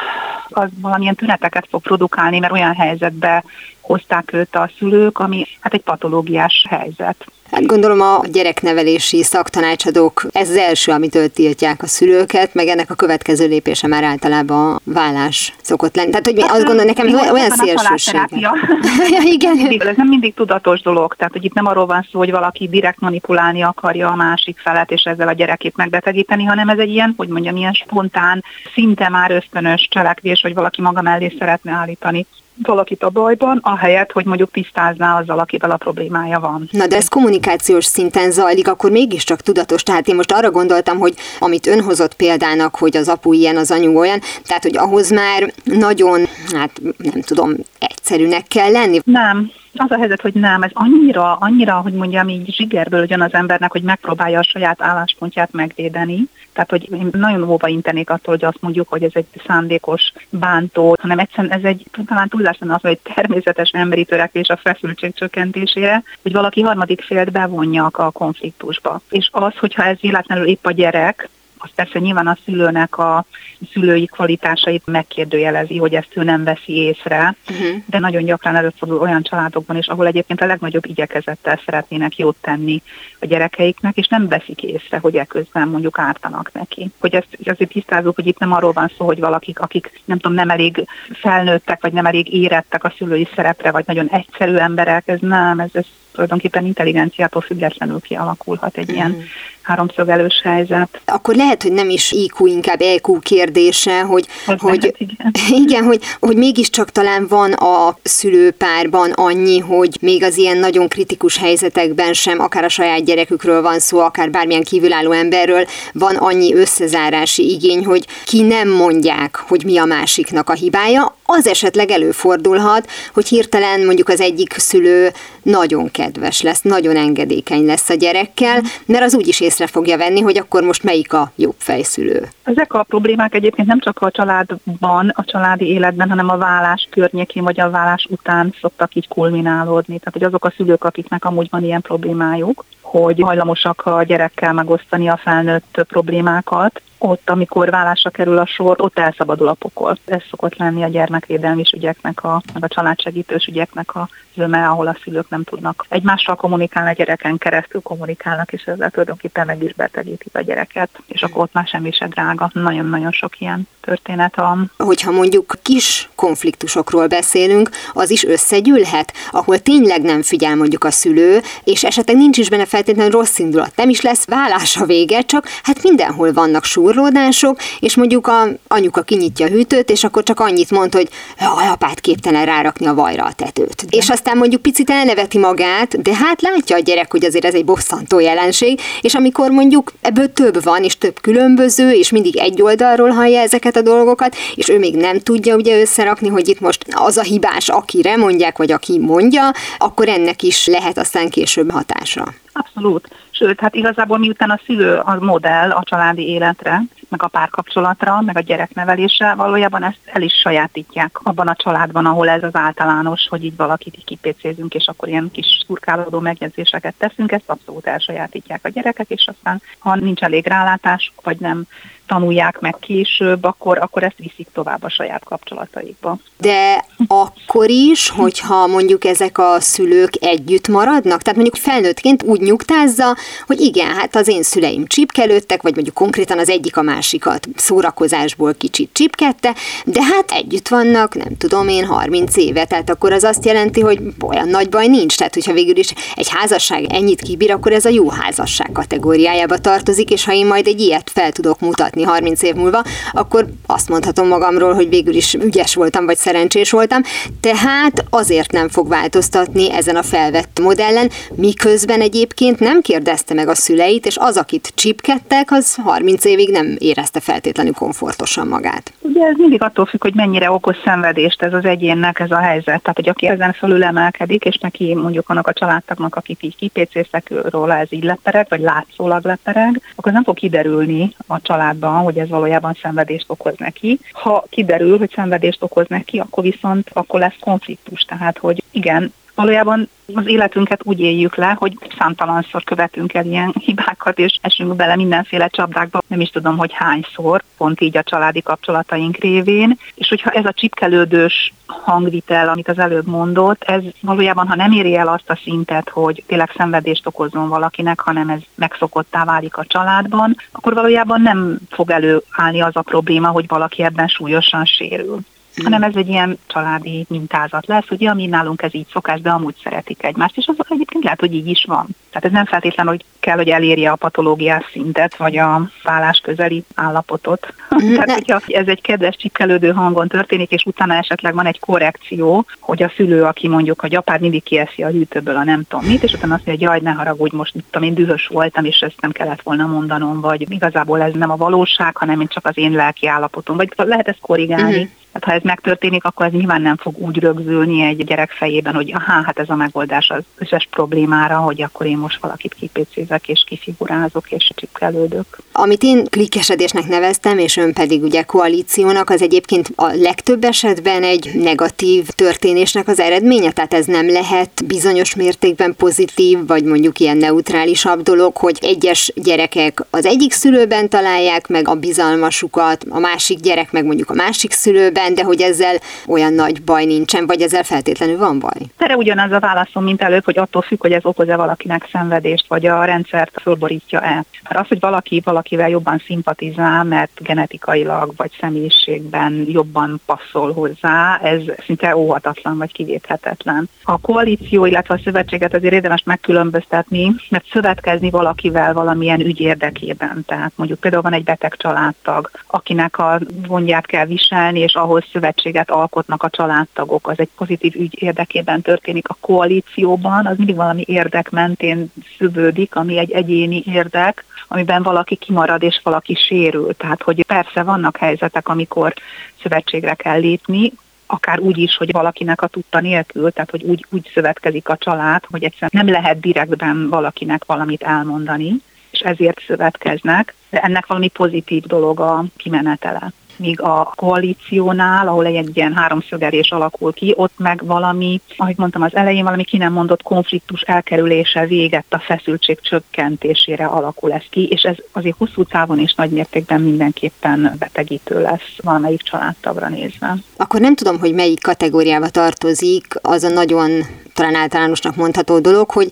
D: az valamilyen tüneteket fog produkálni, mert olyan helyzetbe hozták őt a szülők, ami hát egy patológiás helyzet.
A: Hát gondolom a gyereknevelési szaktanácsadók, ez az első, amitől tiltják a szülőket, meg ennek a következő lépése már általában a vállás szokott lenni. Tehát, hogy hát, azt gondolom, nekem ez olyan szélsőség.
D: Igen. Ez nem mindig tudatos dolog, tehát hogy itt nem arról van szó, hogy valaki direkt manipulálni akarja a másik felet, és ezzel a gyerekét megbetegíteni, hanem ez egy ilyen, hogy mondjam, ilyen spontán, szinte már ösztönös cselekvés, hogy valaki maga mellé szeretne állítani valakit a bajban, ahelyett, hogy mondjuk tisztázná azzal, akivel a problémája van.
A: Na de ez kommunikációs szinten zajlik, akkor mégiscsak tudatos. Tehát én most arra gondoltam, hogy amit ön hozott példának, hogy az apu ilyen, az anyu olyan, tehát hogy ahhoz már nagyon, hát nem tudom, egyszerűnek kell lenni.
D: Nem, Az a helyzet, hogy nem, ez annyira, annyira, hogy mondjam, így zsigerből jön az embernek, hogy megpróbálja a saját álláspontját megvédeni. Tehát, hogy én nagyon óva intenék attól, hogy azt mondjuk, hogy ez egy szándékos bántó, hanem egyszerűen ez egy, talán túlzás lenne az, hogy természetes emberi törekvés a feszültség csökkentésére, hogy valaki harmadik félt bevonjak a konfliktusba. És az, hogyha ez véletlenül épp a gyerek, az persze nyilván a szülőnek a szülői kvalitásait megkérdőjelezi, hogy ezt ő nem veszi észre, uh-huh. de nagyon gyakran előfordul olyan családokban is, ahol egyébként a legnagyobb igyekezettel szeretnének jót tenni a gyerekeiknek, és nem veszik észre, hogy eközben mondjuk ártanak neki. Hogy ezt azért tisztázunk, hogy itt nem arról van szó, hogy valakik, akik nem tudom, nem elég felnőttek, vagy nem elég érettek a szülői szerepre, vagy nagyon egyszerű emberek, ez nem, ez, ez tulajdonképpen intelligenciától függetlenül kialakulhat egy mm. ilyen háromszögelős helyzet.
A: Akkor lehet, hogy nem is IQ, inkább EQ kérdése, hogy,
D: Ez
A: hogy
D: lehet, igen.
A: igen, hogy, hogy mégiscsak talán van a szülőpárban annyi, hogy még az ilyen nagyon kritikus helyzetekben sem, akár a saját gyerekükről van szó, akár bármilyen kívülálló emberről, van annyi összezárási igény, hogy ki nem mondják, hogy mi a másiknak a hibája, az esetleg előfordulhat, hogy hirtelen mondjuk az egyik szülő nagyon kedves lesz, nagyon engedékeny lesz a gyerekkel, mert az úgyis észre fogja venni, hogy akkor most melyik a jobb fejszülő.
D: Ezek a problémák egyébként nem csak a családban, a családi életben, hanem a vállás környékén vagy a vállás után szoktak így kulminálódni. Tehát, hogy azok a szülők, akiknek amúgy van ilyen problémájuk, hogy hajlamosak a gyerekkel megosztani a felnőtt problémákat, ott, amikor vállásra kerül a sor, ott elszabadul a pokol. Ez szokott lenni a gyermekvédelmi ügyeknek, a, meg a családsegítős ügyeknek a zöme, ahol a szülők nem tudnak egymással kommunikálni, a gyereken keresztül kommunikálnak, és ezzel tulajdonképpen meg is betegítik a gyereket, és akkor ott már semmi se drága. Nagyon-nagyon sok ilyen történet van.
A: Hogyha mondjuk kis konfliktusokról beszélünk, az is összegyűlhet, ahol tényleg nem figyel mondjuk a szülő, és esetleg nincs is benne feltétlenül rossz indulat. Nem is lesz vállás a vége, csak hát mindenhol vannak súrlódások, és mondjuk a anyuka kinyitja a hűtőt, és akkor csak annyit mond, hogy a apát képtelen rárakni a vajra a tetőt. És aztán mondjuk picit elneveti magát, de hát látja a gyerek, hogy azért ez egy bosszantó jelenség, és amikor mondjuk ebből több van, és több különböző, és mindig egy oldalról hallja ezeket a dolgokat, és ő még nem tudja ugye összerakni, hogy itt most az a hibás, akire mondják, vagy aki mondja, akkor ennek is lehet aztán később hatása.
D: Abszolút. Sőt, hát igazából miután a szülő a modell a családi életre, meg a párkapcsolatra, meg a gyereknevelésre, valójában ezt el is sajátítják abban a családban, ahol ez az általános, hogy így valakit így kipécézünk, és akkor ilyen kis szurkálódó megjegyzéseket teszünk, ezt abszolút elsajátítják a gyerekek, és aztán, ha nincs elég rálátás, vagy nem tanulják meg később, akkor, akkor ezt viszik tovább a saját kapcsolataikba.
A: De akkor is, hogyha mondjuk ezek a szülők együtt maradnak, tehát mondjuk felnőttként úgy nyugtázza, hogy igen, hát az én szüleim csipkelődtek, vagy mondjuk konkrétan az egyik a másikat szórakozásból kicsit csipkedte, de hát együtt vannak, nem tudom én, 30 éve, tehát akkor az azt jelenti, hogy olyan nagy baj nincs, tehát hogyha végül is egy házasság ennyit kibír, akkor ez a jó házasság kategóriájába tartozik, és ha én majd egy ilyet fel tudok mutatni 30 év múlva, akkor azt mondhatom magamról, hogy végül is ügyes voltam, vagy szerencsés voltam, tehát azért nem fog változtatni ezen a felvett modellen, miközben egyébként nem kérdezte meg a szüleit, és az, akit csipkedtek, az 30 évig nem érezte feltétlenül komfortosan magát.
D: Ugye ez mindig attól függ, hogy mennyire okoz szenvedést ez az egyénnek ez a helyzet. Tehát, hogy aki ezen fölül emelkedik, és neki mondjuk annak a családtagnak, akik így kipécészek róla, ez így lepereg, vagy látszólag lepereg, akkor nem fog kiderülni a családban, hogy ez valójában szenvedést okoz neki. Ha kiderül, hogy szenvedést okoz neki, akkor viszont akkor lesz konfliktus. Tehát, hogy igen, valójában az életünket úgy éljük le, hogy számtalanszor követünk el ilyen hibákat, és esünk bele mindenféle csapdákba, nem is tudom, hogy hányszor, pont így a családi kapcsolataink révén, és hogyha ez a csipkelődős hangvitel, amit az előbb mondott, ez valójában, ha nem éri el azt a szintet, hogy tényleg szenvedést okozzon valakinek, hanem ez megszokottá válik a családban, akkor valójában nem fog előállni az a probléma, hogy valaki ebben súlyosan sérül hanem ez egy ilyen családi mintázat lesz, ugye, ami nálunk ez így szokás, de amúgy szeretik egymást, és azok egyébként lehet, hogy így is van. Tehát ez nem feltétlenül, hogy kell, hogy elérje a patológiás szintet, vagy a vállás közeli állapotot. Tehát, hogyha ez egy kedves csipkelődő hangon történik, és utána esetleg van egy korrekció, hogy a szülő, aki mondjuk, hogy apád mindig kieszi a hűtőből a nem tudom mit, és utána azt mondja, hogy jaj, ne haragudj, most mit tudom, én dühös voltam, és ezt nem kellett volna mondanom, vagy igazából ez nem a valóság, hanem én csak az én lelki állapotom, vagy lehet ezt korrigálni. Uh-huh Hát ha ez megtörténik, akkor ez nyilván nem fog úgy rögzülni egy gyerek fejében, hogy aha, hát ez a megoldás az összes problémára, hogy akkor én most valakit kipécézek és kifigurázok és csipkelődök.
A: Amit én klikkesedésnek neveztem, és ön pedig ugye koalíciónak, az egyébként a legtöbb esetben egy negatív történésnek az eredménye, tehát ez nem lehet bizonyos mértékben pozitív, vagy mondjuk ilyen neutrálisabb dolog, hogy egyes gyerekek az egyik szülőben találják meg a bizalmasukat, a másik gyerek meg mondjuk a másik szülőben, de hogy ezzel olyan nagy baj nincsen, vagy ezzel feltétlenül van baj?
D: Erre ugyanaz a válaszom, mint előbb, hogy attól függ, hogy ez okoz-e valakinek szenvedést, vagy a rendszert fölborítja-e. Mert az, hogy valaki valakivel jobban szimpatizál, mert genetikailag vagy személyiségben jobban passzol hozzá, ez szinte óhatatlan vagy kivéthetetlen. A koalíció, illetve a szövetséget azért érdemes megkülönböztetni, mert szövetkezni valakivel valamilyen ügy érdekében. Tehát mondjuk például van egy beteg családtag, akinek a gondját kell viselni, és ahhoz szövetséget alkotnak a családtagok. Az egy pozitív ügy érdekében történik a koalícióban, az mindig valami érdek mentén szövődik, ami egy egyéni érdek, amiben valaki kimarad és valaki sérül. Tehát, hogy persze vannak helyzetek, amikor szövetségre kell lépni, akár úgy is, hogy valakinek a tudta nélkül, tehát hogy úgy, úgy szövetkezik a család, hogy egyszerűen nem lehet direktben valakinek valamit elmondani, és ezért szövetkeznek, de ennek valami pozitív dolog a kimenetele míg a koalíciónál, ahol egy ilyen háromszögelés alakul ki, ott meg valami, ahogy mondtam az elején, valami ki nem mondott konfliktus elkerülése végett a feszültség csökkentésére alakul ez ki, és ez azért hosszú távon és nagy mértékben mindenképpen betegítő lesz valamelyik családtagra nézve.
A: Akkor nem tudom, hogy melyik kategóriába tartozik az a nagyon talán általánosnak mondható dolog, hogy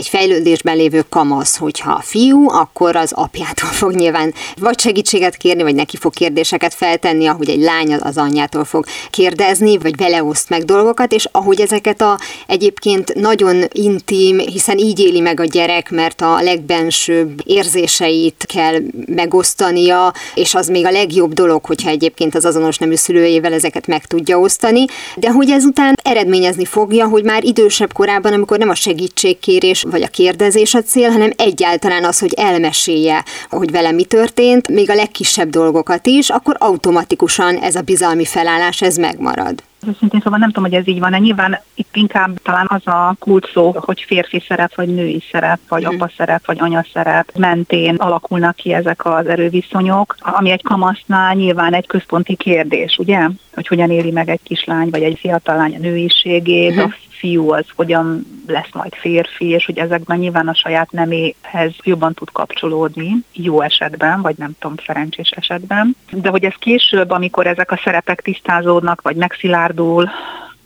A: egy fejlődésben lévő kamasz, hogyha fiú, akkor az apjától fog nyilván vagy segítséget kérni, vagy neki fog kérdéseket feltenni, ahogy egy lány az anyjától fog kérdezni, vagy vele oszt meg dolgokat, és ahogy ezeket a egyébként nagyon intim, hiszen így éli meg a gyerek, mert a legbensőbb érzéseit kell megosztania, és az még a legjobb dolog, hogyha egyébként az azonos nemű szülőjével ezeket meg tudja osztani, de hogy ezután eredményezni fogja, hogy már idősebb korában, amikor nem a segítségkérés vagy a kérdezés a cél, hanem egyáltalán az, hogy elmesélje, hogy vele mi történt, még a legkisebb dolgokat is, akkor automatikusan ez a bizalmi felállás, ez megmarad.
D: Őszintén szóval nem tudom, hogy ez így van-e. Nyilván itt inkább talán az a kult szó, hogy férfi szerep, vagy női szerep, vagy mm. apa szerep, vagy anya szerep mentén alakulnak ki ezek az erőviszonyok, ami egy kamasznál nyilván egy központi kérdés, ugye? Hogy hogyan éli meg egy kislány, vagy egy fiatal lány a nőiségét, mm. a fiú az hogyan lesz majd férfi, és hogy ezekben nyilván a saját neméhez jobban tud kapcsolódni, jó esetben, vagy nem tudom, szerencsés esetben. De hogy ez később, amikor ezek a szerepek tisztázódnak, vagy megszilárdul,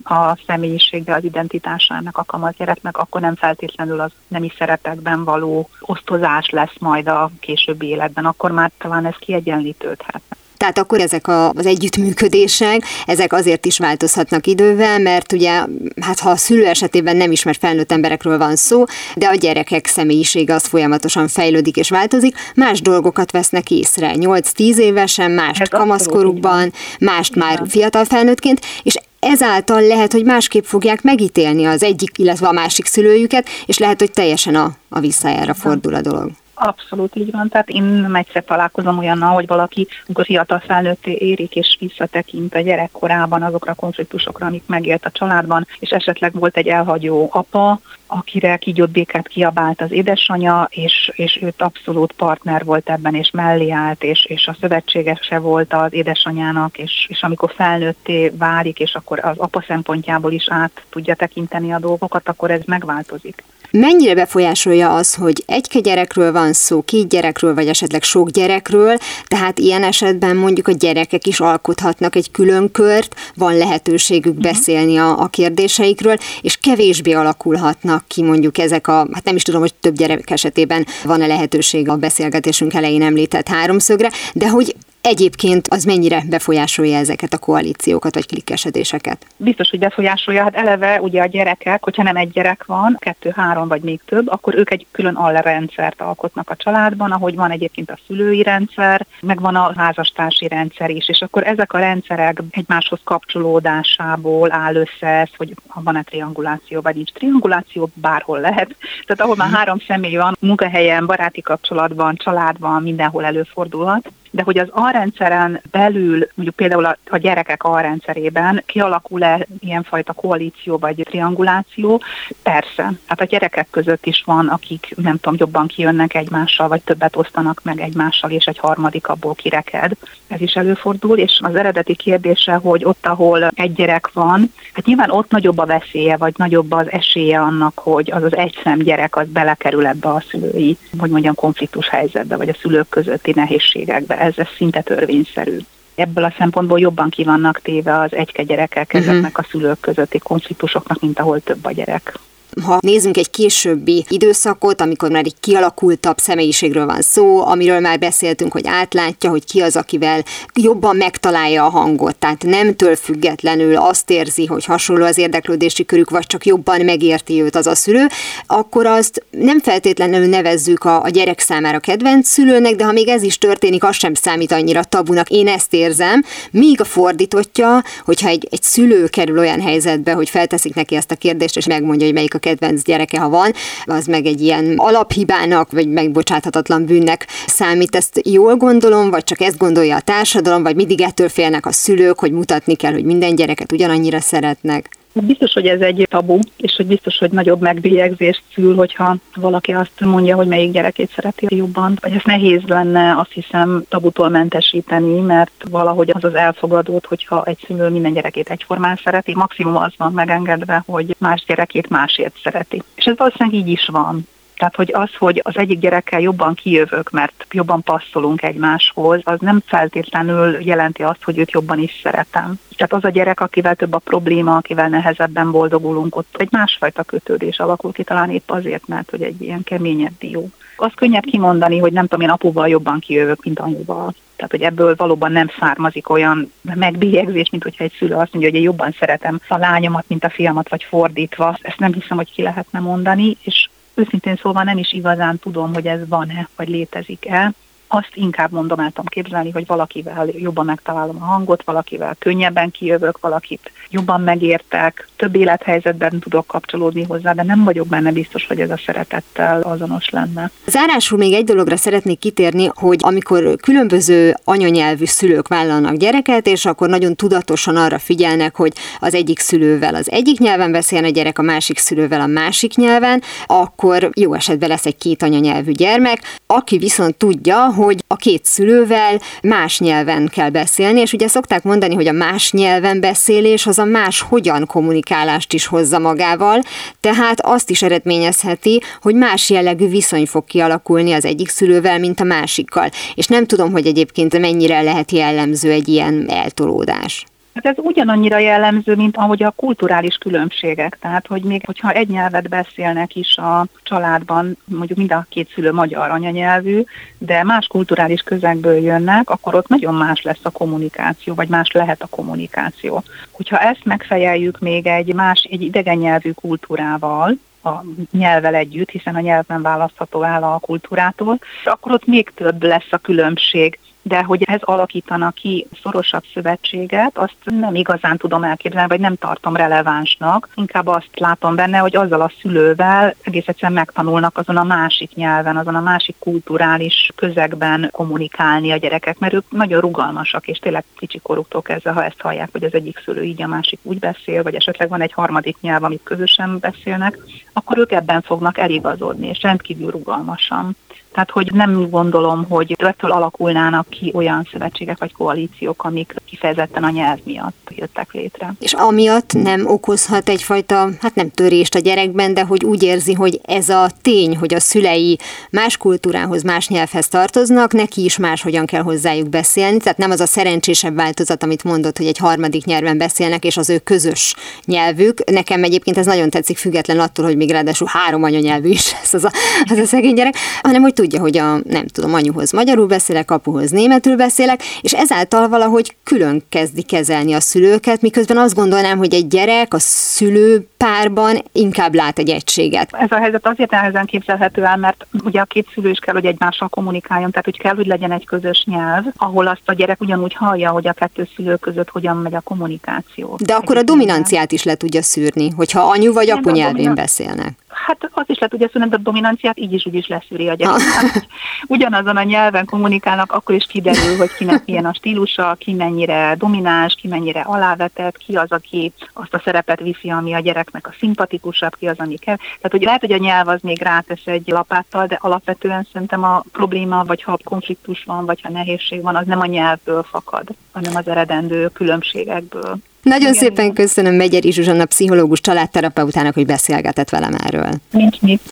D: a személyisége, az identitásának a kamaszgyereknek, akkor nem feltétlenül az nemi szerepekben való osztozás lesz majd a későbbi életben, akkor már talán ez kiegyenlítődhet.
A: Tehát akkor ezek a, az együttműködések, ezek azért is változhatnak idővel, mert ugye, hát ha a szülő esetében nem ismert felnőtt emberekről van szó, de a gyerekek személyisége az folyamatosan fejlődik és változik, más dolgokat vesznek észre. 8-10 évesen, mást Ez kamaszkorukban, mást már fiatal felnőttként, és ezáltal lehet, hogy másképp fogják megítélni az egyik, illetve a másik szülőjüket, és lehet, hogy teljesen a, a visszajára fordul a dolog.
D: Abszolút így van, tehát én nem egyszer találkozom olyannal, hogy valaki, amikor fiatal felnőtté érik és visszatekint a gyerekkorában azokra a konfliktusokra, amik megélt a családban, és esetleg volt egy elhagyó apa, akire kígyott békát kiabált az édesanyja, és, és őt abszolút partner volt ebben, és mellé állt, és, és a szövetségese volt az édesanyának, és, és amikor felnőtté válik, és akkor az apa szempontjából is át tudja tekinteni a dolgokat, akkor ez megváltozik.
A: Mennyire befolyásolja az, hogy egy gyerekről van szó, két gyerekről, vagy esetleg sok gyerekről, tehát ilyen esetben mondjuk a gyerekek is alkothatnak egy külön kört, van lehetőségük uh-huh. beszélni a, a kérdéseikről, és kevésbé alakulhatnak ki mondjuk ezek a, hát nem is tudom, hogy több gyerek esetében van-e lehetőség a beszélgetésünk elején említett háromszögre, de hogy Egyébként az mennyire befolyásolja ezeket a koalíciókat vagy klikkesedéseket?
D: Biztos, hogy befolyásolja. Hát eleve ugye a gyerekek, hogyha nem egy gyerek van, kettő, három vagy még több, akkor ők egy külön alrendszert alkotnak a családban, ahogy van egyébként a szülői rendszer, meg van a házastársi rendszer is, és akkor ezek a rendszerek egymáshoz kapcsolódásából áll össze ez, hogy van-e trianguláció, vagy nincs trianguláció, bárhol lehet. Tehát ahol már három személy van, munkahelyen, baráti kapcsolatban, családban, mindenhol előfordulhat de hogy az alrendszeren belül, mondjuk például a, a gyerekek alrendszerében kialakul-e ilyenfajta koalíció vagy trianguláció, persze. Hát a gyerekek között is van, akik nem tudom, jobban kijönnek egymással, vagy többet osztanak meg egymással, és egy harmadik abból kireked. Ez is előfordul, és az eredeti kérdése, hogy ott, ahol egy gyerek van, hát nyilván ott nagyobb a veszélye, vagy nagyobb az esélye annak, hogy az az egyszem gyerek az belekerül ebbe a szülői, hogy mondjam, konfliktus helyzetbe, vagy a szülők közötti nehézségekbe. Ez, ez szinte törvényszerű ebből a szempontból jobban kivannak téve az egyke gyerekek uh-huh. ezeknek a szülők közötti konfliktusoknak, mint ahol több a gyerek.
A: Ha nézzünk egy későbbi időszakot, amikor már egy kialakultabb személyiségről van szó, amiről már beszéltünk, hogy átlátja, hogy ki az, akivel jobban megtalálja a hangot, tehát nemtől függetlenül azt érzi, hogy hasonló az érdeklődési körük, vagy csak jobban megérti őt az a szülő, akkor azt nem feltétlenül nevezzük a, a gyerek számára kedvenc szülőnek, de ha még ez is történik, az sem számít annyira tabunak. Én ezt érzem, míg a fordítottja, hogyha egy, egy szülő kerül olyan helyzetbe, hogy felteszik neki ezt a kérdést, és megmondja, hogy melyik a kedvenc gyereke, ha van, az meg egy ilyen alaphibának, vagy megbocsáthatatlan bűnnek számít. Ezt jól gondolom, vagy csak ezt gondolja a társadalom, vagy mindig ettől félnek a szülők, hogy mutatni kell, hogy minden gyereket ugyanannyira szeretnek?
D: Biztos, hogy ez egy tabu, és hogy biztos, hogy nagyobb megbélyegzést szül, hogyha valaki azt mondja, hogy melyik gyerekét szereti jobban. Vagy ezt nehéz lenne azt hiszem tabutól mentesíteni, mert valahogy az az elfogadott, hogyha egy szülő minden gyerekét egyformán szereti, maximum az van megengedve, hogy más gyerekét másért szereti. És ez valószínűleg így is van. Tehát, hogy az, hogy az egyik gyerekkel jobban kijövök, mert jobban passzolunk egymáshoz, az nem feltétlenül jelenti azt, hogy őt jobban is szeretem. Tehát az a gyerek, akivel több a probléma, akivel nehezebben boldogulunk, ott egy másfajta kötődés alakul ki, talán épp azért, mert hogy egy ilyen keményebb dió. Az könnyebb kimondani, hogy nem tudom, én apuval jobban kijövök, mint anyuval. Tehát, hogy ebből valóban nem származik olyan megbélyegzés, mint hogyha egy szülő azt mondja, hogy én jobban szeretem a lányomat, mint a fiamat, vagy fordítva. Ezt nem hiszem, hogy ki lehetne mondani, és Őszintén szóval nem is igazán tudom, hogy ez van-e, vagy létezik-e. Azt inkább mondom, el tudom képzelni, hogy valakivel jobban megtalálom a hangot, valakivel könnyebben kijövök, valakit jobban megértek, több élethelyzetben tudok kapcsolódni hozzá, de nem vagyok benne biztos, hogy ez a szeretettel azonos lenne.
A: Zárásul még egy dologra szeretnék kitérni, hogy amikor különböző anyanyelvű szülők vállalnak gyereket, és akkor nagyon tudatosan arra figyelnek, hogy az egyik szülővel az egyik nyelven beszéljen a gyerek, a másik szülővel a másik nyelven, akkor jó esetben lesz egy két anyanyelvű gyermek, aki viszont tudja, hogy a két szülővel más nyelven kell beszélni, és ugye szokták mondani, hogy a más nyelven beszélés az a más hogyan kommunikálást is hozza magával, tehát azt is eredményezheti, hogy más jellegű viszony fog kialakulni az egyik szülővel, mint a másikkal. És nem tudom, hogy egyébként mennyire lehet jellemző egy ilyen eltolódás.
D: Hát ez ugyanannyira jellemző, mint ahogy a kulturális különbségek. Tehát, hogy még hogyha egy nyelvet beszélnek is a családban, mondjuk mind a két szülő magyar anyanyelvű, de más kulturális közegből jönnek, akkor ott nagyon más lesz a kommunikáció, vagy más lehet a kommunikáció. Hogyha ezt megfejeljük még egy más, egy idegen nyelvű kultúrával, a nyelvel együtt, hiszen a nyelven választható el a kultúrától, akkor ott még több lesz a különbség de hogy ez alakítana ki szorosabb szövetséget, azt nem igazán tudom elképzelni, vagy nem tartom relevánsnak. Inkább azt látom benne, hogy azzal a szülővel egész egyszerűen megtanulnak azon a másik nyelven, azon a másik kulturális közegben kommunikálni a gyerekek, mert ők nagyon rugalmasak, és tényleg kicsi koruktól kezdve, ha ezt hallják, hogy az egyik szülő így, a másik úgy beszél, vagy esetleg van egy harmadik nyelv, amit közösen beszélnek, akkor ők ebben fognak eligazodni, és rendkívül rugalmasan. Tehát, hogy nem gondolom, hogy ettől alakulnának ki olyan szövetségek vagy koalíciók, amik kifejezetten a nyelv miatt jöttek létre.
A: És amiatt nem okozhat egyfajta, hát nem törést a gyerekben, de hogy úgy érzi, hogy ez a tény, hogy a szülei más kultúrához, más nyelvhez tartoznak, neki is máshogyan kell hozzájuk beszélni. Tehát nem az a szerencsésebb változat, amit mondott, hogy egy harmadik nyelven beszélnek, és az ő közös nyelvük. Nekem egyébként ez nagyon tetszik, független attól, hogy még ráadásul három anyanyelvű is ez az a, az a szegény gyerek, hanem hogy tudja, hogy a, nem tudom, anyuhoz magyarul beszélek, apuhoz németül beszélek, és ezáltal valahogy külön kezdi kezelni a szülőket, miközben azt gondolnám, hogy egy gyerek a szülő párban inkább lát egy egységet.
D: Ez a helyzet azért nehezen képzelhető el, mert ugye a két szülő is kell, hogy egymással kommunikáljon, tehát hogy kell, hogy legyen egy közös nyelv, ahol azt a gyerek ugyanúgy hallja, hogy a kettő szülő között hogyan megy a kommunikáció.
A: De akkor a dominanciát is le tudja szűrni, hogyha anyu vagy apu nyelvén beszélnek.
D: Hát az is lehet, hogy a szünet a dominanciát így is úgy is leszűri a gyerek. Hát, ugyanazon a nyelven kommunikálnak, akkor is kiderül, hogy kinek milyen a stílusa, ki mennyire domináns, ki mennyire alávetett, ki az, aki azt a szerepet viszi, ami a gyereknek a szimpatikusabb, ki az, ami kell. Tehát, hogy lehet, hogy a nyelv az még rátesz egy lapáttal, de alapvetően szerintem a probléma, vagy ha konfliktus van, vagy ha nehézség van, az nem a nyelvből fakad, hanem az eredendő különbségekből.
A: Nagyon igen, szépen igen. köszönöm Megyeri Zsuzsanna pszichológus családterapeutának, hogy beszélgetett velem erről.
D: Nincs mit.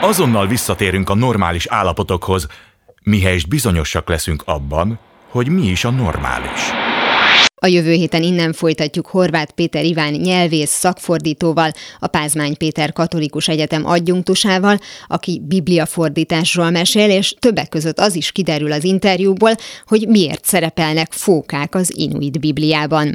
B: Azonnal visszatérünk a normális állapotokhoz, mihelyest bizonyosak leszünk abban, hogy mi is a normális.
A: A jövő héten innen folytatjuk Horváth Péter Iván nyelvész szakfordítóval, a Pázmány Péter Katolikus Egyetem adjunktusával, aki bibliafordításról mesél, és többek között az is kiderül az interjúból, hogy miért szerepelnek fókák az Inuit Bibliában.